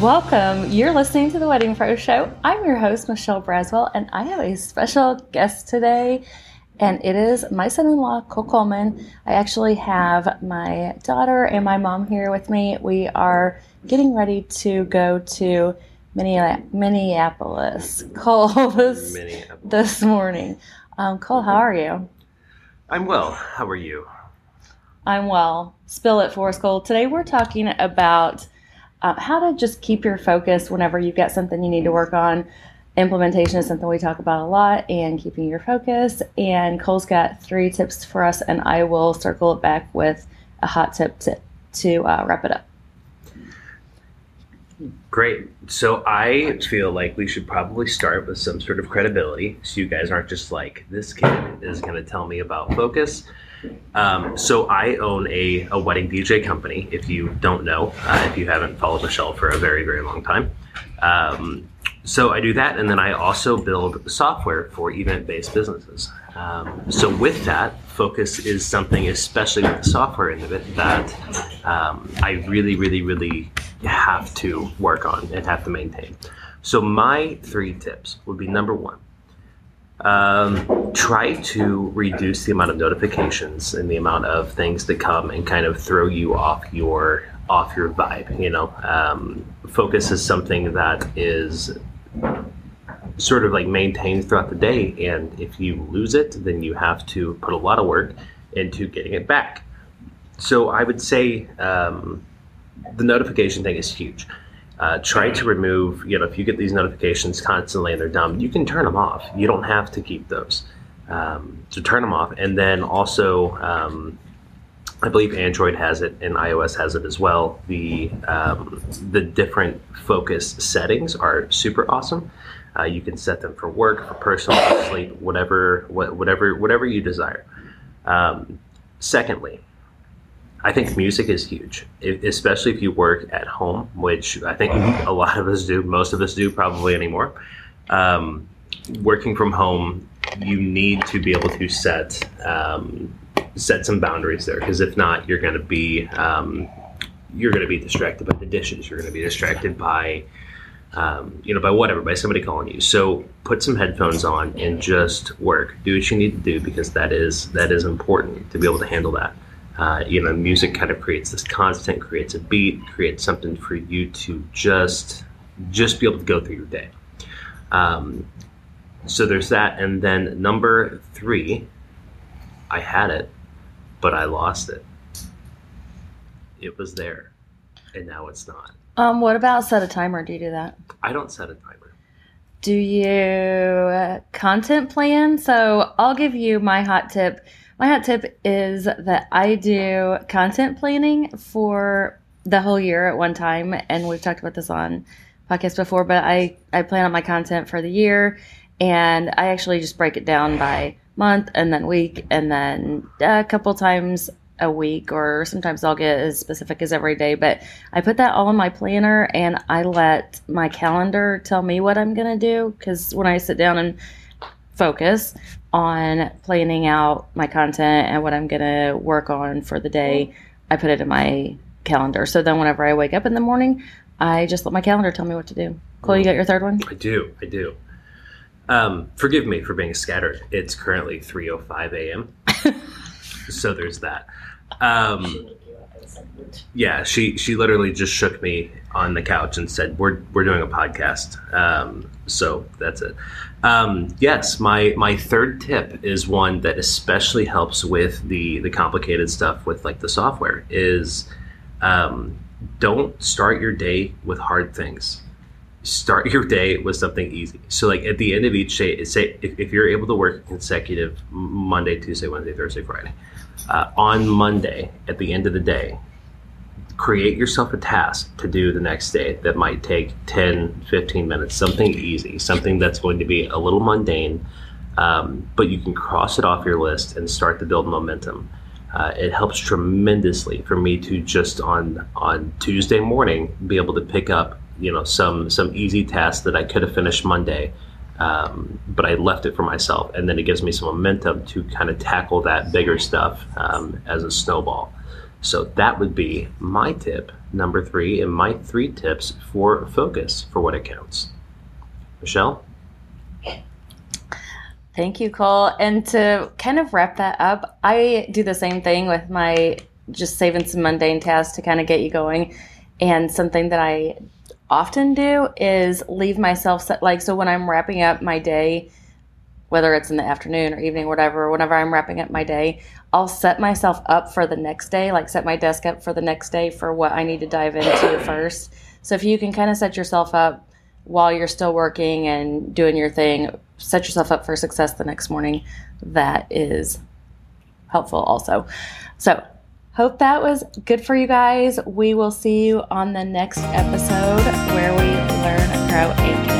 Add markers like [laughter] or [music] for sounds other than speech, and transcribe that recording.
Welcome. You're listening to the Wedding Pro Show. I'm your host, Michelle Braswell, and I have a special guest today, and it is my son in law, Cole Coleman. I actually have my daughter and my mom here with me. We are getting ready to go to Minneapolis. Cole [laughs] this, Minneapolis. this morning. Um, Cole, how are you? I'm well. How are you? I'm well. Spill it for us, Cole. Today we're talking about uh, how to just keep your focus whenever you've got something you need to work on. Implementation is something we talk about a lot, and keeping your focus. And Cole's got three tips for us, and I will circle it back with a hot tip to, to uh, wrap it up. Great. So I feel like we should probably start with some sort of credibility so you guys aren't just like, this kid is going to tell me about focus. Um, so I own a, a wedding DJ company, if you don't know, uh, if you haven't followed Michelle for a very, very long time. Um, so I do that, and then I also build software for event-based businesses. Um, so with that, focus is something, especially with the software end of it, that um, I really, really, really have to work on and have to maintain. So my three tips would be number one, um, try to reduce the amount of notifications and the amount of things that come and kind of throw you off your off your vibe. You know, um, focus is something that is sort of like maintained throughout the day, and if you lose it, then you have to put a lot of work into getting it back. So I would say um, the notification thing is huge. Uh, try to remove, you know, if you get these notifications constantly and they're dumb, you can turn them off. You don't have to keep those. Um, so turn them off. And then also, um, I believe Android has it and iOS has it as well. The um, the different focus settings are super awesome. Uh, you can set them for work, for personal, for sleep, whatever, wha- whatever, whatever you desire. Um, secondly, I think music is huge, especially if you work at home, which I think a lot of us do. Most of us do probably anymore. Um, working from home, you need to be able to set um, set some boundaries there, because if not, you're going to be um, you're going to be distracted by the dishes. You're going to be distracted by um, you know by whatever by somebody calling you. So put some headphones on and just work. Do what you need to do because that is that is important to be able to handle that uh, you know, music kind of creates this constant, creates a beat, creates something for you to just just be able to go through your day. Um, so there's that, and then number three, I had it, but I lost it. It was there, and now it's not. Um, what about set a timer? Do you do that? I don't set a timer. Do you uh, content plan? So I'll give you my hot tip. My hot tip is that I do content planning for the whole year at one time, and we've talked about this on podcasts before. But I I plan out my content for the year, and I actually just break it down by month and then week, and then a couple times a week, or sometimes I'll get as specific as every day. But I put that all in my planner, and I let my calendar tell me what I'm gonna do. Because when I sit down and focus on planning out my content and what I'm going to work on for the day, I put it in my calendar. So then whenever I wake up in the morning, I just let my calendar tell me what to do. Cole, you got your third one? I do. I do. Um, forgive me for being scattered. It's currently 3:05 a.m. [laughs] [laughs] so there's that. Um, yeah, she she literally just shook me on the couch and said, "We're we're doing a podcast." Um, so that's it. Um, yes, my my third tip is one that especially helps with the the complicated stuff with like the software is um, don't start your day with hard things. Start your day with something easy. So like at the end of each day, say if, if you're able to work consecutive Monday, Tuesday, Wednesday, Thursday, Friday, uh, on Monday at the end of the day, create yourself a task to do the next day that might take 10 15 minutes something easy something that's going to be a little mundane um, but you can cross it off your list and start to build momentum uh, it helps tremendously for me to just on on tuesday morning be able to pick up you know some some easy tasks that i could have finished monday um, but I left it for myself, and then it gives me some momentum to kind of tackle that bigger stuff um, as a snowball. So that would be my tip number three and my three tips for focus for what it counts. Michelle? Thank you, Cole. And to kind of wrap that up, I do the same thing with my just saving some mundane tasks to kind of get you going. And something that I often do is leave myself set, like so when I'm wrapping up my day, whether it's in the afternoon or evening, whatever, whenever I'm wrapping up my day, I'll set myself up for the next day, like set my desk up for the next day for what I need to dive into [coughs] first. So if you can kind of set yourself up while you're still working and doing your thing, set yourself up for success the next morning. That is helpful also. So, hope that was good for you guys. We will see you on the next episode where we learn, grow, and.